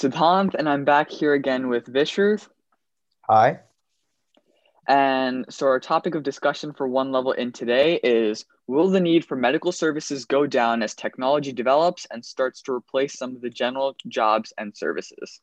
Siddhant, and I'm back here again with Vishruth. Hi. And so, our topic of discussion for one level in today is Will the need for medical services go down as technology develops and starts to replace some of the general jobs and services?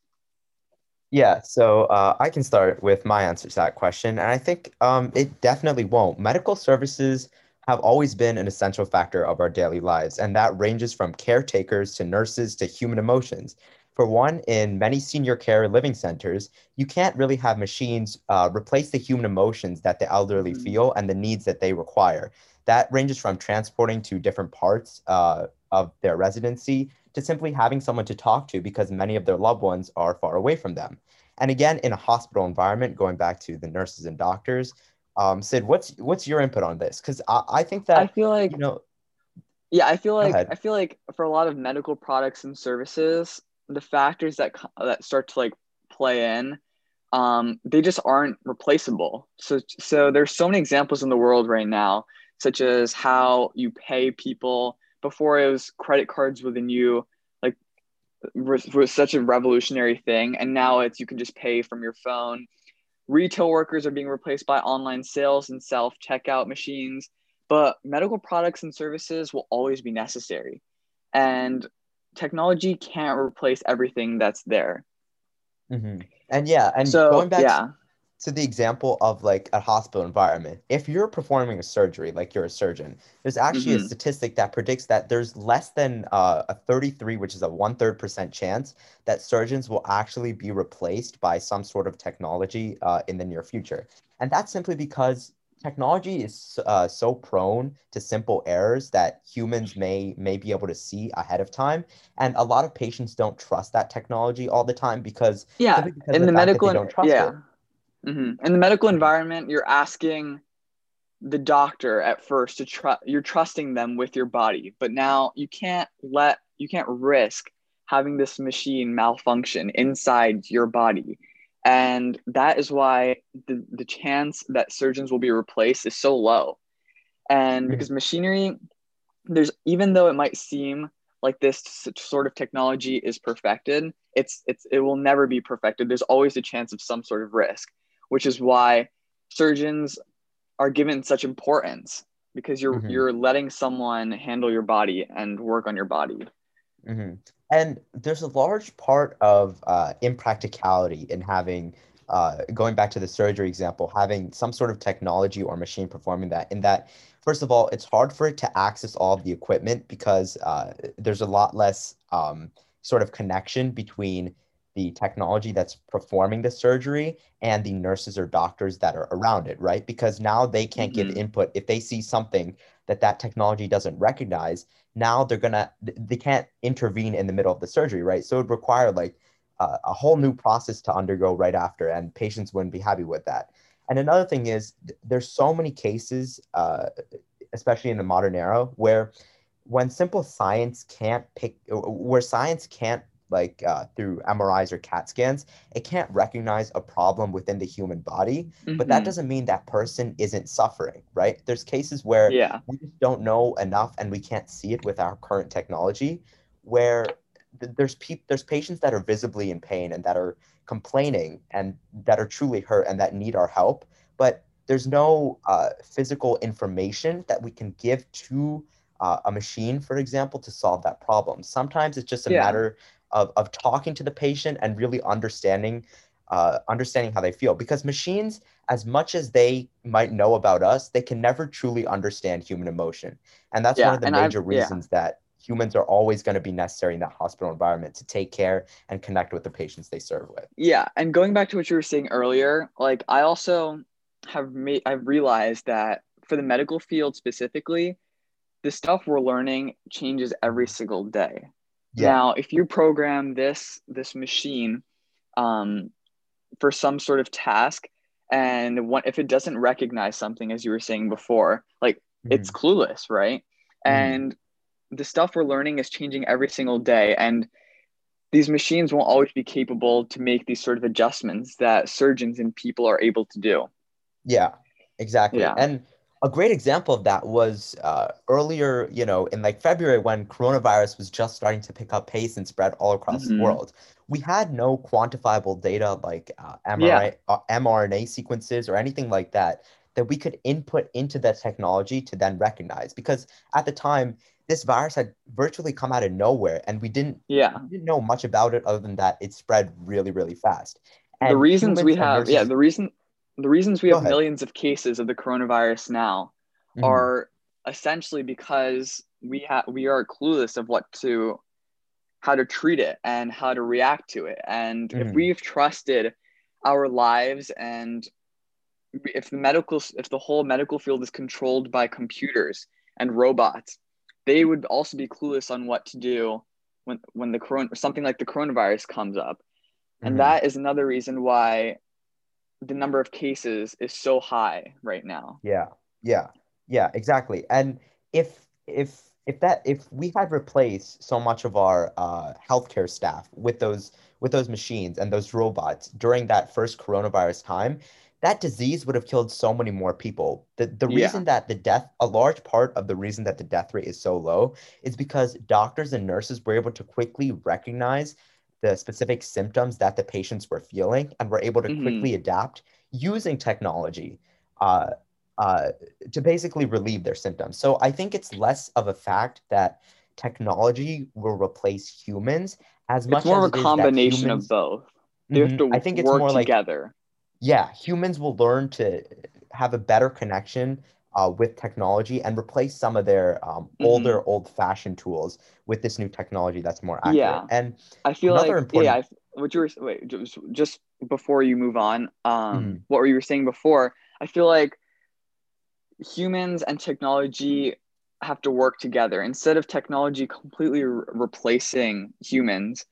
Yeah, so uh, I can start with my answer to that question. And I think um, it definitely won't. Medical services have always been an essential factor of our daily lives, and that ranges from caretakers to nurses to human emotions. For one, in many senior care living centers, you can't really have machines uh, replace the human emotions that the elderly mm-hmm. feel and the needs that they require. That ranges from transporting to different parts uh, of their residency to simply having someone to talk to because many of their loved ones are far away from them. And again, in a hospital environment, going back to the nurses and doctors, um, Sid, what's what's your input on this? Because I, I think that I feel like you know, yeah, I feel like I feel like for a lot of medical products and services, the factors that that start to like play in, um, they just aren't replaceable. So so there's so many examples in the world right now, such as how you pay people. Before it was credit cards within you, like was, was such a revolutionary thing, and now it's you can just pay from your phone Retail workers are being replaced by online sales and self checkout machines, but medical products and services will always be necessary. And technology can't replace everything that's there. Mm-hmm. And yeah, and so, going back yeah to the example of like a hospital environment, if you're performing a surgery, like you're a surgeon, there's actually mm-hmm. a statistic that predicts that there's less than uh, a 33, which is a one third percent chance that surgeons will actually be replaced by some sort of technology uh, in the near future. And that's simply because technology is uh, so prone to simple errors that humans may may be able to see ahead of time and a lot of patients don't trust that technology all the time because yeah because in the, the medical don't trust yeah. Mm-hmm. In the medical environment, you're asking the doctor at first to trust. You're trusting them with your body, but now you can't let you can't risk having this machine malfunction inside your body, and that is why the the chance that surgeons will be replaced is so low. And mm-hmm. because machinery, there's even though it might seem like this sort of technology is perfected, it's it's it will never be perfected. There's always a chance of some sort of risk which is why surgeons are given such importance because you're mm-hmm. you're letting someone handle your body and work on your body. Mm-hmm. And there's a large part of uh, impracticality in having, uh, going back to the surgery example, having some sort of technology or machine performing that. In that, first of all, it's hard for it to access all of the equipment because uh, there's a lot less um, sort of connection between the technology that's performing the surgery and the nurses or doctors that are around it, right? Because now they can't mm-hmm. give input. If they see something that that technology doesn't recognize, now they're gonna, they can't intervene in the middle of the surgery, right? So it would require like uh, a whole new process to undergo right after, and patients wouldn't be happy with that. And another thing is, there's so many cases, uh, especially in the modern era, where when simple science can't pick, where science can't like uh, through MRIs or CAT scans, it can't recognize a problem within the human body. Mm-hmm. But that mm-hmm. doesn't mean that person isn't suffering, right? There's cases where yeah. we just don't know enough and we can't see it with our current technology, where th- there's pe- there's patients that are visibly in pain and that are complaining and that are truly hurt and that need our help, but there's no uh, physical information that we can give to uh, a machine, for example, to solve that problem. Sometimes it's just a yeah. matter of, of talking to the patient and really understanding uh, understanding how they feel. Because machines as much as they might know about us they can never truly understand human emotion. And that's yeah, one of the major I've, reasons yeah. that humans are always going to be necessary in that hospital environment to take care and connect with the patients they serve with. Yeah and going back to what you were saying earlier like i also have made i've realized that for the medical field specifically the stuff we're learning changes every single day yeah. Now, if you program this this machine um, for some sort of task, and what if it doesn't recognize something, as you were saying before, like mm-hmm. it's clueless, right? Mm-hmm. And the stuff we're learning is changing every single day, and these machines won't always be capable to make these sort of adjustments that surgeons and people are able to do. Yeah, exactly. Yeah. And a great example of that was uh, earlier, you know, in like February when coronavirus was just starting to pick up pace and spread all across mm-hmm. the world. We had no quantifiable data like uh, mRNA, yeah. uh, mRNA sequences or anything like that that we could input into that technology to then recognize. Because at the time, this virus had virtually come out of nowhere, and we didn't yeah we didn't know much about it other than that it spread really really fast. And the reasons we have nurses, yeah the reason the reasons we have ahead. millions of cases of the coronavirus now mm-hmm. are essentially because we have we are clueless of what to how to treat it and how to react to it and mm-hmm. if we've trusted our lives and if the medical if the whole medical field is controlled by computers and robots they would also be clueless on what to do when when the corona something like the coronavirus comes up and mm-hmm. that is another reason why the number of cases is so high right now. Yeah. Yeah. Yeah, exactly. And if if if that if we had replaced so much of our uh, healthcare staff with those with those machines and those robots during that first coronavirus time, that disease would have killed so many more people. The the yeah. reason that the death a large part of the reason that the death rate is so low is because doctors and nurses were able to quickly recognize the specific symptoms that the patients were feeling and were able to mm-hmm. quickly adapt using technology uh, uh, to basically relieve their symptoms. So I think it's less of a fact that technology will replace humans as it's much more as of a combination humans, of both. They mm-hmm, have to I think it's more together. Like, yeah, humans will learn to have a better connection uh, with technology and replace some of their um, mm-hmm. older, old-fashioned tools with this new technology that's more accurate. Yeah, and I feel like important... yeah. I, what you were wait just, just before you move on, um, mm-hmm. what were you were saying before? I feel like humans and technology have to work together instead of technology completely re- replacing humans.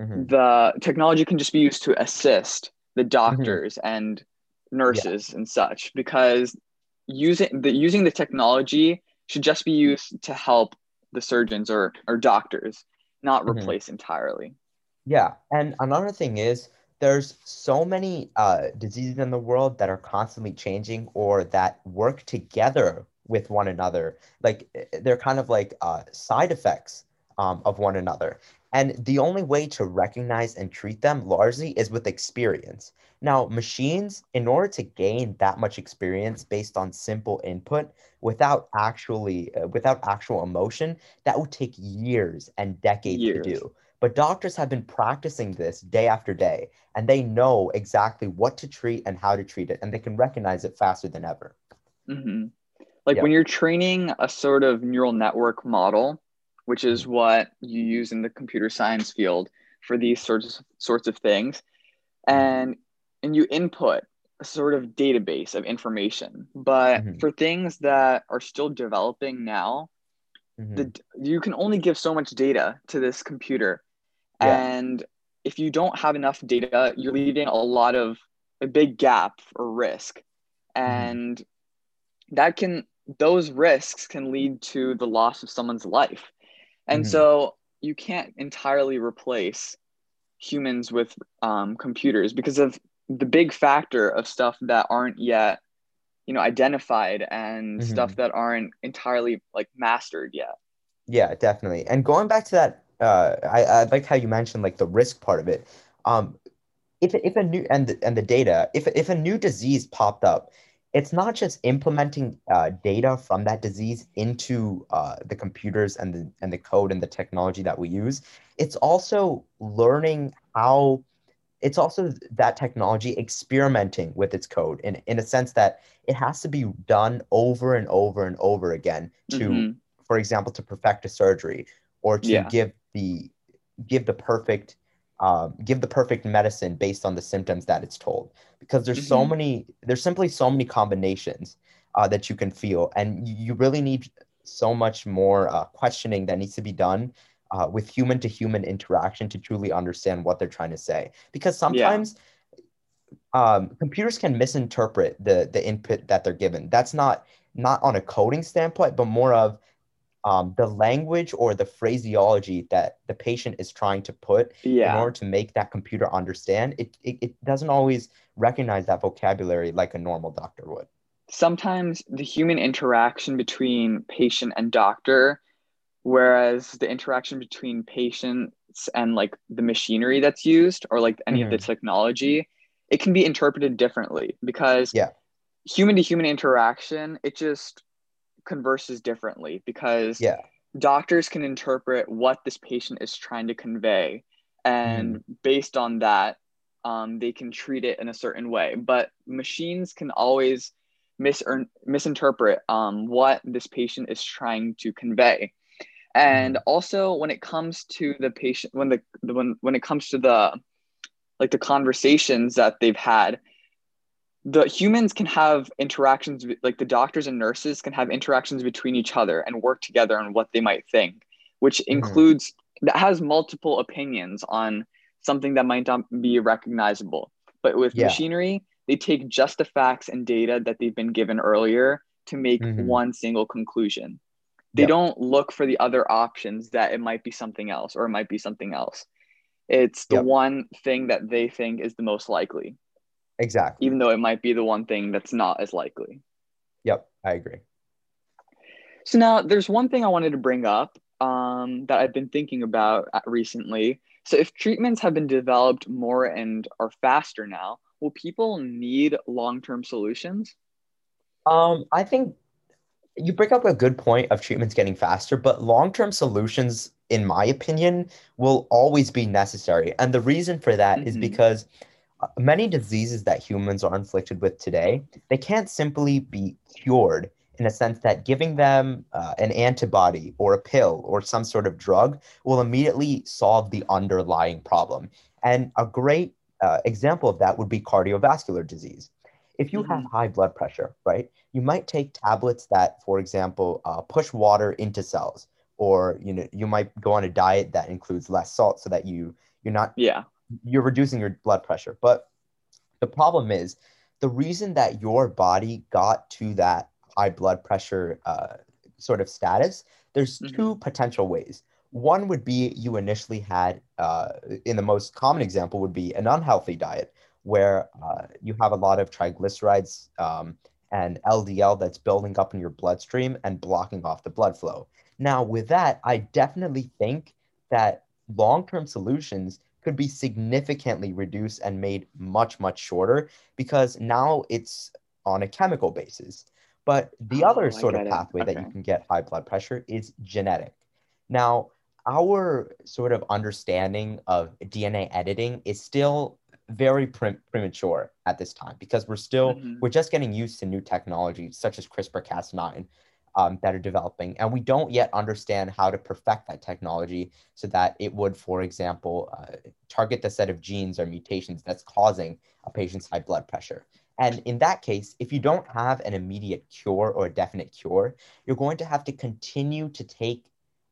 Mm-hmm. The technology can just be used to assist the mm-hmm. doctors and nurses yeah. and such because using the using the technology should just be used to help the surgeons or or doctors, not mm-hmm. replace mm-hmm. entirely. Yeah, and another thing is there's so many uh, diseases in the world that are constantly changing or that work together with one another. Like eh, they're kind of like uh, side effects um, of one another. And the only way to recognize and treat them largely is with experience. Now, machines, in order to gain that much experience based on simple input without actually uh, without actual emotion, that would take years and decades years. to do. But doctors have been practicing this day after day, and they know exactly what to treat and how to treat it, and they can recognize it faster than ever. Mm-hmm. Like when you're training a sort of neural network model, which is what you use in the computer science field for these sorts of, sorts of things, and and you input a sort of database of information. But mm-hmm. for things that are still developing now, mm-hmm. the you can only give so much data to this computer, yeah. and if you don't have enough data, you're leaving a lot of a big gap or risk, mm-hmm. and mm-hmm. that can those risks can lead to the loss of someone's life, and mm-hmm. so you can't entirely replace humans with um, computers because of the big factor of stuff that aren't yet you know identified and mm-hmm. stuff that aren't entirely like mastered yet yeah definitely and going back to that uh i i like how you mentioned like the risk part of it um if, if a new and the, and the data if, if a new disease popped up it's not just implementing uh, data from that disease into uh, the computers and the and the code and the technology that we use it's also learning how it's also that technology experimenting with its code in, in a sense that it has to be done over and over and over again to mm-hmm. for example to perfect a surgery or to yeah. give the give the perfect um, give the perfect medicine based on the symptoms that it's told because there's mm-hmm. so many there's simply so many combinations uh, that you can feel and you really need so much more uh, questioning that needs to be done uh, with human to human interaction to truly understand what they're trying to say. Because sometimes yeah. um, computers can misinterpret the the input that they're given. That's not not on a coding standpoint, but more of um, the language or the phraseology that the patient is trying to put yeah. in order to make that computer understand. It, it, it doesn't always recognize that vocabulary like a normal doctor would. sometimes the human interaction between patient and doctor, whereas the interaction between patients and like the machinery that's used or like any mm-hmm. of the mm-hmm. technology, it can be interpreted differently because yeah. human to human interaction, it just converses differently because yeah. doctors can interpret what this patient is trying to convey. And mm. based on that, um, they can treat it in a certain way. But machines can always mis- misinterpret um, what this patient is trying to convey. And mm. also when it comes to the patient, when the, the when when it comes to the like the conversations that they've had, the humans can have interactions like the doctors and nurses can have interactions between each other and work together on what they might think which mm-hmm. includes that has multiple opinions on something that might not be recognizable but with yeah. machinery they take just the facts and data that they've been given earlier to make mm-hmm. one single conclusion they yep. don't look for the other options that it might be something else or it might be something else it's the yep. one thing that they think is the most likely Exactly. Even though it might be the one thing that's not as likely. Yep, I agree. So now there's one thing I wanted to bring up um, that I've been thinking about uh, recently. So if treatments have been developed more and are faster now, will people need long-term solutions? Um, I think you bring up a good point of treatments getting faster, but long-term solutions, in my opinion, will always be necessary. And the reason for that mm-hmm. is because many diseases that humans are inflicted with today, they can't simply be cured in a sense that giving them uh, an antibody or a pill or some sort of drug will immediately solve the underlying problem. And a great uh, example of that would be cardiovascular disease. If you mm-hmm. have high blood pressure, right, you might take tablets that, for example, uh, push water into cells, or you know, you might go on a diet that includes less salt so that you you're not yeah you're reducing your blood pressure. But the problem is the reason that your body got to that high blood pressure uh, sort of status, there's mm-hmm. two potential ways. One would be you initially had, uh, in the most common example, would be an unhealthy diet where uh, you have a lot of triglycerides um, and LDL that's building up in your bloodstream and blocking off the blood flow. Now, with that, I definitely think that long term solutions could be significantly reduced and made much, much shorter because now it's on a chemical basis. But the oh, other sort of pathway okay. that you can get high blood pressure is genetic. Now, our sort of understanding of DNA editing is still very premature at this time because we're still mm-hmm. we're just getting used to new technology such as CRISPR-Cas9 um, that are developing. And we don't yet understand how to perfect that technology so that it would, for example, uh, target the set of genes or mutations that's causing a patient's high blood pressure. And in that case, if you don't have an immediate cure or a definite cure, you're going to have to continue to take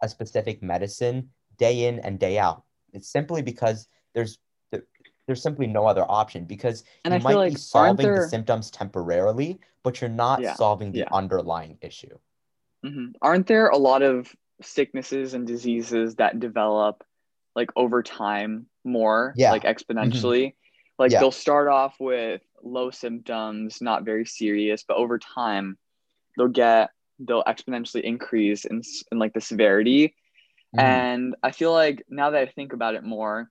a specific medicine day in and day out. It's simply because there's there's simply no other option because and you I might like, be solving there... the symptoms temporarily, but you're not yeah, solving the yeah. underlying issue. Mm-hmm. Aren't there a lot of sicknesses and diseases that develop like over time more, yeah. like exponentially? Mm-hmm. Like yeah. they'll start off with low symptoms, not very serious, but over time they'll get they'll exponentially increase in, in like the severity. Mm. And I feel like now that I think about it more,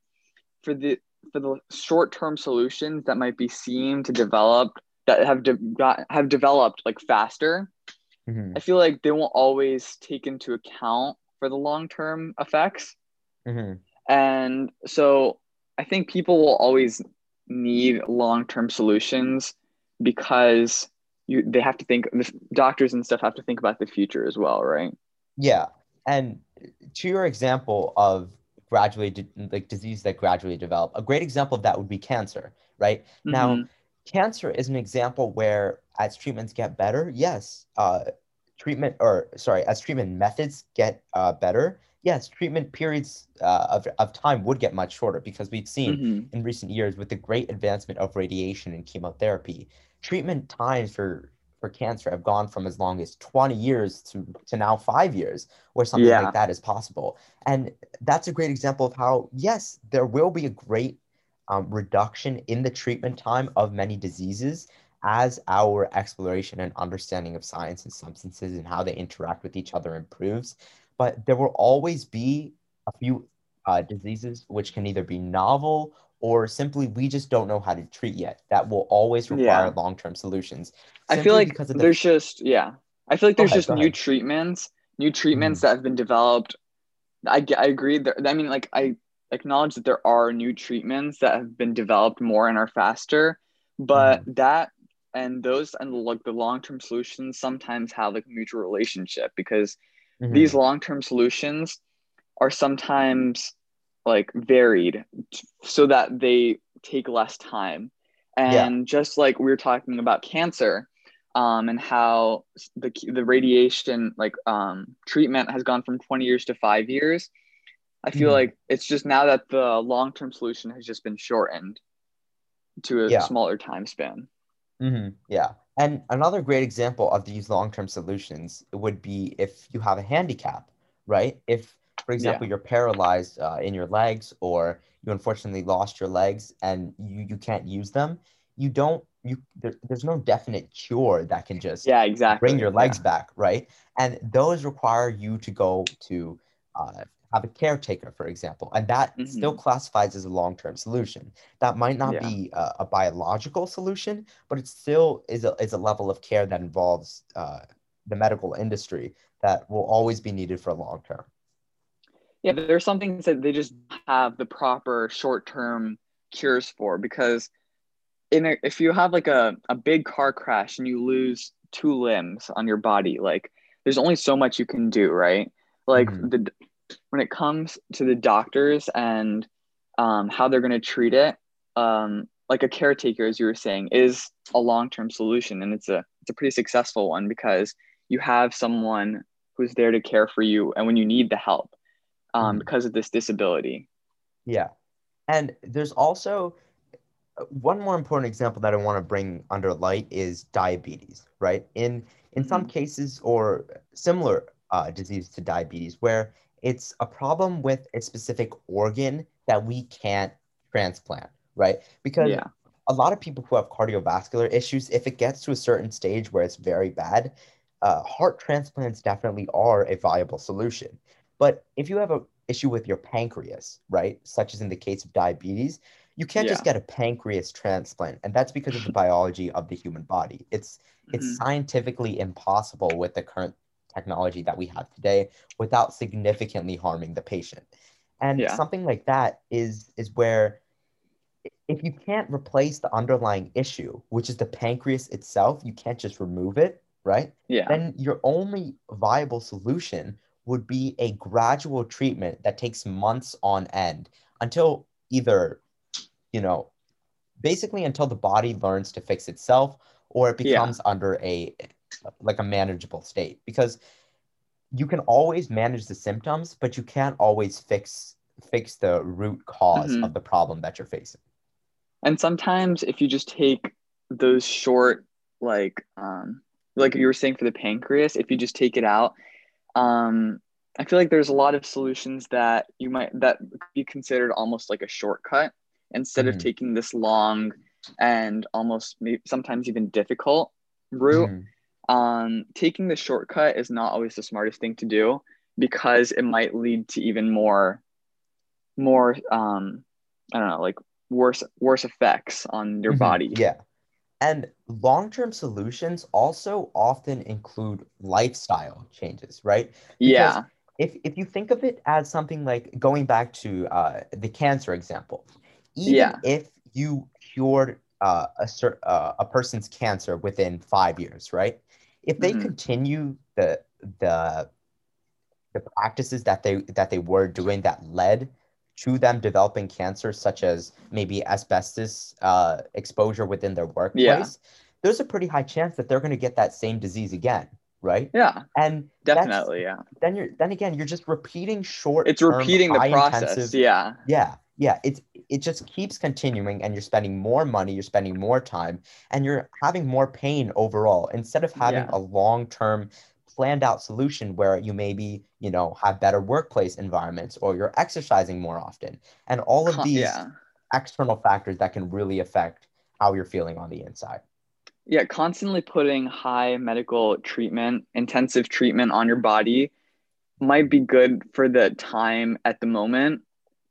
for the for the short term solutions that might be seen to develop that have de- got, have developed like faster, mm-hmm. I feel like they won't always take into account for the long term effects. Mm-hmm. And so I think people will always need long term solutions because you they have to think doctors and stuff have to think about the future as well, right? Yeah. And to your example of gradually de- like disease that gradually develop, a great example of that would be cancer, right? Mm-hmm. Now, cancer is an example where as treatments get better, yes, uh, treatment or sorry, as treatment methods get uh, better, yes, treatment periods uh, of, of time would get much shorter because we've seen mm-hmm. in recent years with the great advancement of radiation and chemotherapy, treatment times for for cancer have gone from as long as 20 years to, to now five years where something yeah. like that is possible and that's a great example of how yes there will be a great um, reduction in the treatment time of many diseases as our exploration and understanding of science and substances and how they interact with each other improves, but there will always be a few uh, reasons which can either be novel or simply we just don't know how to treat yet. That will always require yeah. long-term solutions. I feel like the... there's just yeah. I feel like there's ahead, just new ahead. treatments, new treatments mm. that have been developed. I I agree. There, I mean, like I acknowledge that there are new treatments that have been developed more and are faster, but mm. that and those and like the long-term solutions sometimes have like a mutual relationship because mm-hmm. these long-term solutions are sometimes like varied so that they take less time and yeah. just like we were talking about cancer um, and how the, the radiation like um, treatment has gone from 20 years to five years i feel mm like it's just now that the long-term solution has just been shortened to a yeah. smaller time span mm-hmm. yeah and another great example of these long-term solutions would be if you have a handicap right if for example, yeah. you're paralyzed uh, in your legs, or you unfortunately lost your legs and you, you can't use them, you don't you there, there's no definite cure that can just yeah exactly bring your legs yeah. back, right? And those require you to go to uh, have a caretaker, for example, and that mm-hmm. still classifies as a long-term solution. That might not yeah. be a, a, biological solution, but it still is a is a level of care that involves uh, the medical industry that will always be needed for long term yeah there's some things that they just have the proper short-term cures for because in a, if you have like a, a big car crash and you lose two limbs on your body like there's only so much you can do right like mm-hmm. the when it comes to the doctors and um, how they're going to treat it um, like a caretaker as you were saying is a long-term solution and it's a it's a pretty successful one because you have someone who's there to care for you and when you need the help um, mm-hmm. because of this disability. Yeah. And there's also uh, one more important example that I want to bring under light is diabetes, right? In in mm-hmm. some cases or similar uh, disease to diabetes, where it's a problem with a specific organ that we can't transplant, right? Because yeah. a lot of people who have cardiovascular issues, if it gets to a certain stage where it's very bad, uh, heart transplants definitely are a viable solution. But if you have an issue with your pancreas, right, such as in the case of diabetes, you can't yeah. just get a pancreas transplant, and that's because of the biology of the human body. It's mm-hmm. it's scientifically impossible with the current technology that we have today without significantly harming the patient. And yeah. something like that is is where if you can't replace the underlying issue, which is the pancreas itself, you can't just remove it, right? Yeah. Then your only viable solution would be a gradual treatment that takes months on end until either, you know, basically until the body learns to fix itself or it becomes yeah. under a like a manageable state because you can always manage the symptoms but you can't always fix fix the root because mm-hmm. of the problem that you're facing and sometimes if you just take those short like um like you were saying for the pancreas if you just take it out um, I feel like there's a lot of solutions that you might that be considered almost like a shortcut instead mm-hmm. of taking this long and almost maybe sometimes even difficult route. Mm-hmm. Um, taking the shortcut is not always the smartest thing to do because it might lead to even more more um, I don't know like worse worse effects on your mm-hmm. body. Yeah. And long term solutions also often include lifestyle changes, right? Because yeah. If, if you think of it as something like going back to uh, the cancer example, even yeah. if you cured uh, a, uh, a person's cancer within five years, right? If they mm-hmm. continue the the the practices that they that they were doing that led to them developing cancer, such as maybe asbestos uh, exposure within their workplace, yeah. there's a pretty high chance that they're going to get that same disease again, right? Yeah, and definitely, yeah. Then you're then again you're just repeating short. It's repeating the process. Yeah, yeah, yeah. It's it just keeps continuing, and you're spending more money, you're spending more time, and you're having more pain overall instead of having yeah. a long term planned out solution where you maybe you know have better workplace environments or you're exercising more often and all of these yeah. external factors that can really affect how you're feeling on the inside yeah, constantly putting high medical treatment, intensive treatment on your body might be good for the time at the moment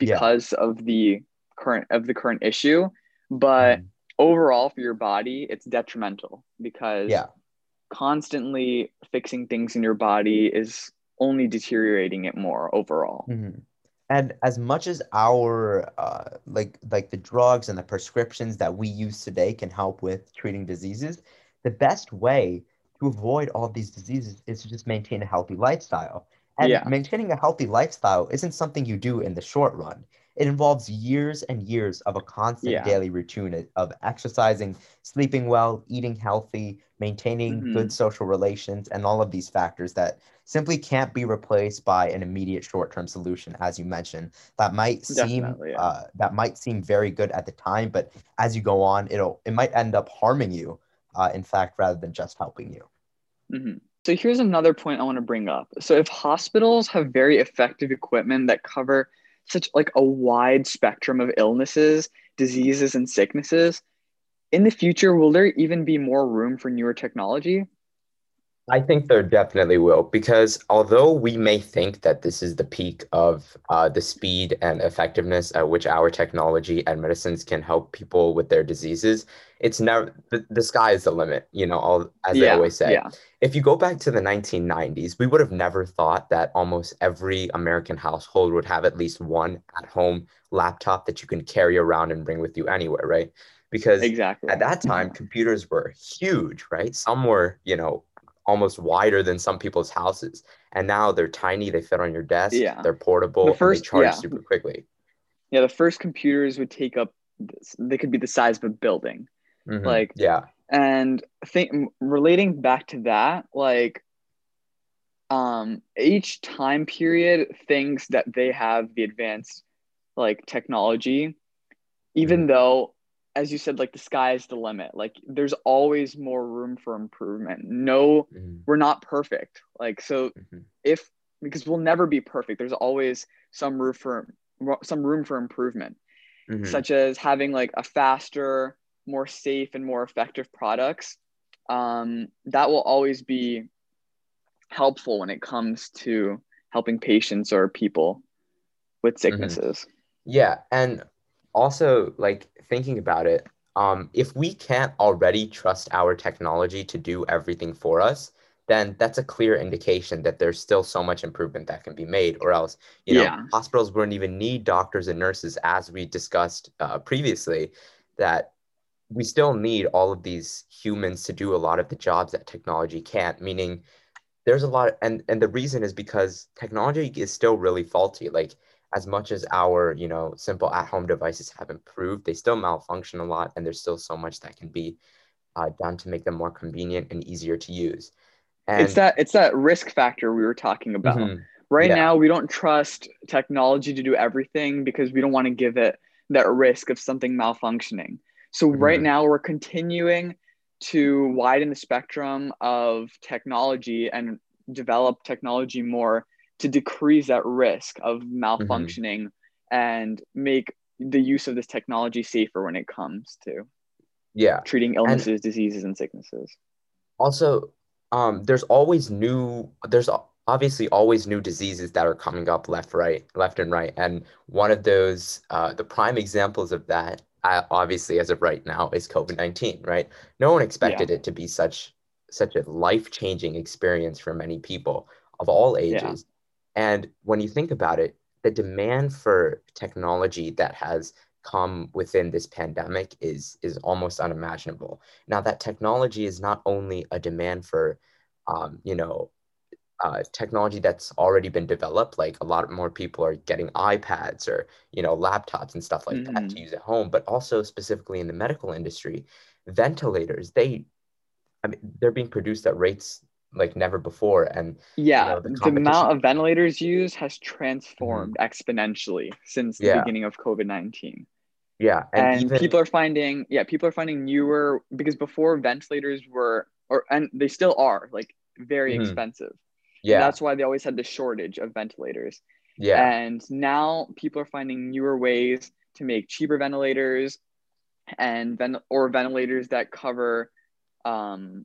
because yeah. of the current of the current issue, but mm. overall for your body, it's detrimental because yeah. constantly fixing things in your body is only deteriorating it more overall. Mm-hmm. And as much as our uh, like like the drugs and the prescriptions that we use today can help with treating diseases, the best way to avoid all these diseases is to just maintain a healthy lifestyle. And yeah. maintaining a healthy lifestyle isn't something you do in the short run. It involves years and years of a constant yeah. daily routine of exercising, sleeping well, eating healthy, maintaining mm-hmm. good social relations, and all of these factors that simply can't be replaced by an immediate short-term solution, as you mentioned. That might seem yeah. uh, that might seem very good at the time, but as you go on, it'll it might end up harming you. Uh, in fact, rather than just helping you. Mm-hmm. So here's another point I want to bring up. So if hospitals have very effective equipment that cover such like a wide spectrum of illnesses, diseases, and sicknesses, in the future, will there even be more room for newer technology? I think there definitely will, because although we may think that this is the peak of uh, the speed and effectiveness at which our technology and medicines can help people with their diseases, it's never the, the sky is the limit. You know, all, as yeah, they always say. Yeah. If you go back to the 1990s, we would have never thought that almost every American household would have at least one at-home laptop that you can carry around and bring with you anywhere, right? Because exactly at that time, computers were huge, right? Some were, you know, almost wider than some people's houses. And now they're tiny, they fit on your desk, yeah. they're portable, the first, they charge yeah. super quickly. Yeah, the first computers would take up they could be the size of a building. Mm-hmm. Like yeah. And think relating back to that, like um each time period thinks that they have the advanced like technology even mm-hmm. though as you said, like the sky is the limit. Like there's always more room for improvement. No, mm-hmm. we're not perfect. Like so, mm-hmm. if because we'll never be perfect, there's always some room for some room for improvement, mm-hmm. such as having like a faster, more safe, and more effective products. Um, that will always be helpful when it comes to helping patients or people with mm-hmm. sicknesses. Yeah, and also like thinking about it um, if we can't already trust our technology to do everything for us then that's a clear indication that there's still so much improvement that can be made or else you know yeah. hospitals wouldn't even need doctors and nurses as we discussed uh, previously that we still need all of these humans to do a lot of the jobs that technology can't meaning there's a lot and and the reason is because technology is still really faulty like as much as our you know simple at-home devices have improved they still malfunction a lot and there's still so much that can be uh, done to make them more convenient and easier to use and it's that it's that risk factor we were talking about mm-hmm. right yeah. now we don't trust technology to do everything because we don't want to give it that risk of something malfunctioning so mm-hmm. right now we're continuing to widen the spectrum of technology and develop technology more to decrease that risk of malfunctioning mm-hmm. and make the use of this technology safer when it comes to yeah. treating illnesses and diseases and sicknesses. Also um, there's always new there's obviously always new diseases that are coming up left right left and right. And one of those uh, the prime examples of that uh, obviously as of right now is covid-19 right? No one expected yeah. it to be such such a life-changing experience for many people of all ages and when you think about it, the demand for technology that has come within this pandemic is is almost unimaginable. Now that technology is not only a demand for, um, you know, uh, technology that's already been developed, like a lot more people are getting iPads or you know laptops and stuff like mm-hmm. that to use at home, but also specifically in the medical industry, ventilators they, I mean, they're being produced at rates like never before and yeah you know, the, the, amount of ventilators used has transformed mm-hmm. exponentially since the yeah. beginning of covid-19 yeah and, and even... people are finding yeah people are finding newer because before ventilators were or and they still are like very mm-hmm. expensive yeah and that's why they always had the shortage of ventilators yeah and now people are finding newer ways to make cheaper ventilators and then or ventilators that cover um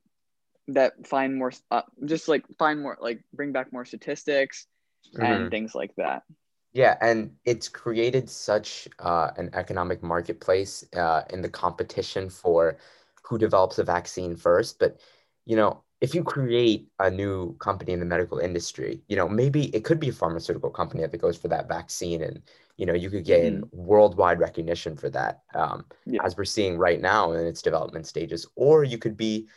that find more uh, just like find more like bring back more statistics mm-hmm. and things like that yeah and it's created such uh, an economic marketplace uh, in the competition for who develops a vaccine first but you know if you create a new company in the medical industry you know maybe it could be a pharmaceutical company that goes for that vaccine and you know you could gain mm-hmm. worldwide recognition for that um, yeah. as we're seeing right now in its development stages or you could be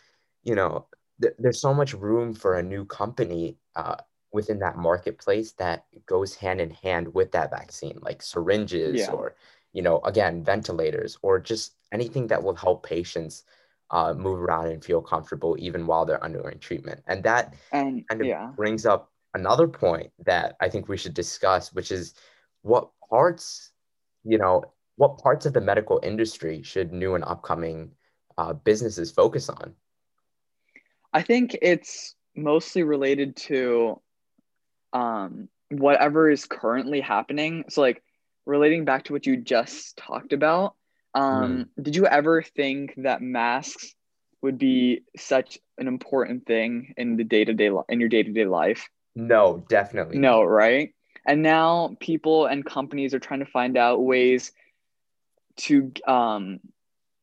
you know th- there's so much room for a new company uh, within that marketplace that goes hand in hand with that vaccine like syringes yeah. or you know again ventilators or just anything that will help patients uh, move around and feel comfortable even while they're undergoing treatment and that and, kind of yeah. brings up another point that i think we should discuss which is what parts you know what parts of the medical industry should new and upcoming uh, businesses focus on I think it's mostly related to um, whatever is currently happening. So, like, relating back to what you just talked about, um, mm. did you ever think that masks would be such an important thing in the day to day in your day to day life? No, definitely. No, right? And now people and companies are trying to find out ways to um,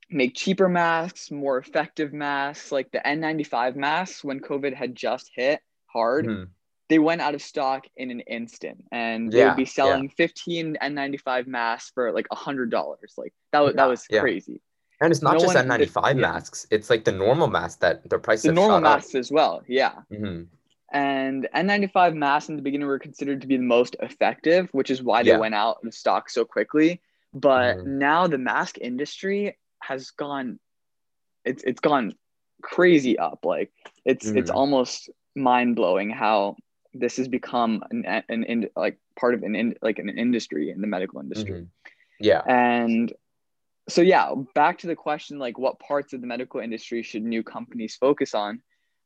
make cheaper masks, more effective masks, like the N95 masks when COVID had just hit hard. Mm-hmm. They went out of stock in an instant, and they would be selling yeah. 15 N95 masks for like a hundred dollars. Like that was yeah, that was crazy. And it's not no just N95 masks; it's like the normal masks that the price. The normal masks up. as well, yeah. Mm-hmm. And N95 masks in the beginning were considered to be the most effective, which is why they went out of stock so quickly. But mm-hmm. now the mask industry has gone it's it's gone crazy up like it's mm. it's almost mind-blowing how this has become an, an in, like part of an in, like an industry in the medical industry mm-hmm. yeah and so yeah back to the question like what parts of the medical industry should new companies focus on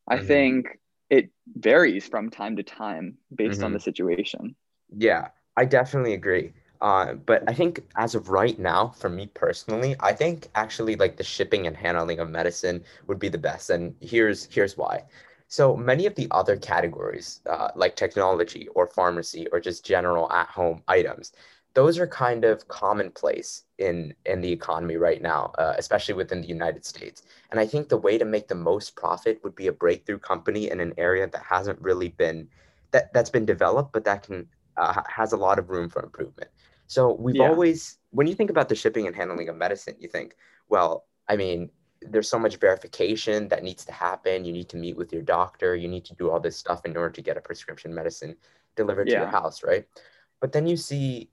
i mm-hmm. think it varies from time to time based mm-hmm. on the situation yeah i definitely agree uh, but I think as of right now, for me personally, I think actually like the shipping and handling of medicine would be the best. And here's here's why. So many of the other categories, uh, like technology or pharmacy or just general at-home items, those are kind of commonplace in in the economy right now, uh, especially within the United States. And I think the way to make the most profit would be a breakthrough company in an area that hasn't really been that that's been developed, but that can uh, has a lot of room for improvement. So we've yeah. always, when you think about the shipping and handling of medicine, you think, well, I mean, there's so much verification that needs to happen. You need to meet with your doctor. You need to do all this stuff in order to get a prescription medicine delivered yeah. to your house, right? But then you see,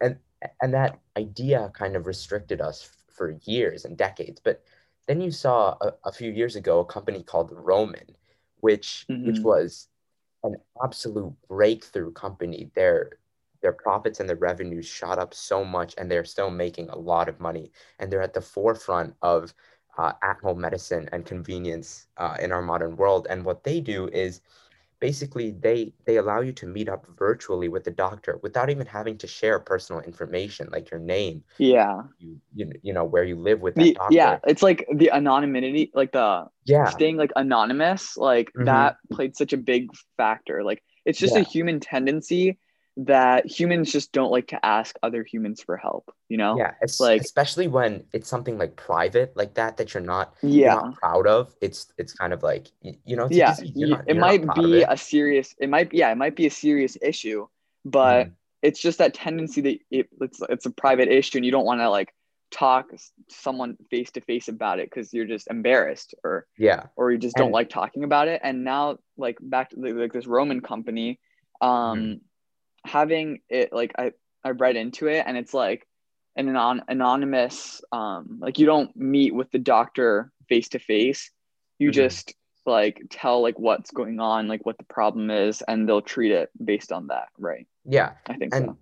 and and that idea kind of restricted us for years and decades. But then you saw a, a few years ago a company called Roman, which mm-hmm. which was an absolute breakthrough company. They're their profits and their revenues shot up so much and they're still making a lot of money and they're at the forefront of uh, at-home medicine and convenience uh, in our modern world. And what they do is basically they they allow you to meet up virtually with the doctor without even having to share personal information like your name yeah. you you, you know where you live with the, yeah it's like the anonymity like the yeah. staying like anonymous like mm-hmm. that played such a big factor. Like it's just yeah. a human tendency that humans just don't like to ask other humans for help you know? Yeah it's like especially when it's something like private like that that you're not yeah you're not proud of it's it's kind of like you know yeah not, it might be it. a serious it might yeah it might be a serious issue but mm. it's just that tendency that it, it's it's a private issue and you don't want to like talk someone face to face about it because you're just embarrassed or yeah. or you just don't and, like talking about it. And now like back to like this roman company um mm having it like I I read into it and it's like an anon- anonymous um like you don't meet with the doctor face to face you mm-hmm. just like tell like what's going on like what the problem is and they'll treat it based on that right? Yeah. I think and so.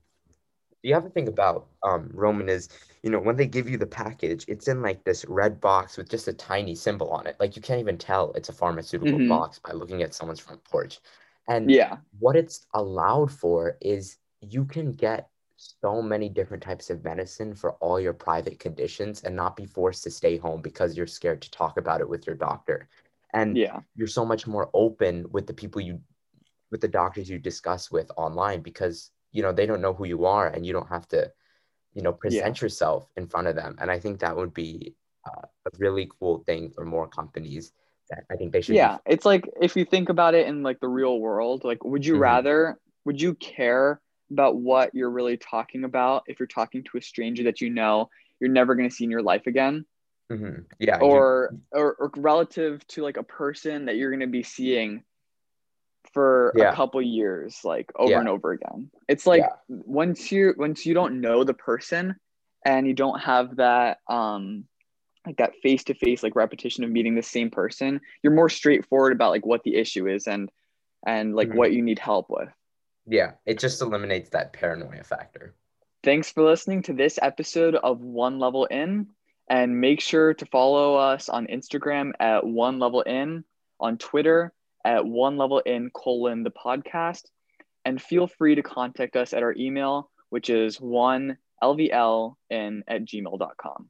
the other thing about um roman is you know when they give you the package it's in like this red box with just a tiny symbol on it. Like you can't even tell it's a pharmaceutical mm-hmm. box by looking at someone's front porch and yeah, what it's allowed for is you can get so many different types of medicine for all your private conditions and not be forced to stay home because you're scared to talk about it with your doctor. And yeah, you're so much more open with the people you with the doctors you discuss with online because you know they don't know who you are and you don't have to you know present yeah. yourself in front of them and i think that would be uh, a really cool thing for more companies i think they should yeah be- it's like if you think about it in like the real world like would you mm-hmm. rather would you care about what you're really talking about if you're talking to a stranger that you know you're never going to see in your life again mm-hmm. yeah or, or or relative to like a person that you're going to be seeing for yeah. a couple years like over yeah. and over again it's like yeah. once you once you don't know the person and you don't have that um like that face to face like repetition of meeting the same person you're more straightforward about like what the issue is and and like mm-hmm. what you need help with yeah it just eliminates that paranoia factor thanks for listening to this episode of one level in and make sure to follow us on instagram at one level in on twitter at one level in colon the podcast. And feel free to contact us at our email, which is one lvln at gmail.com.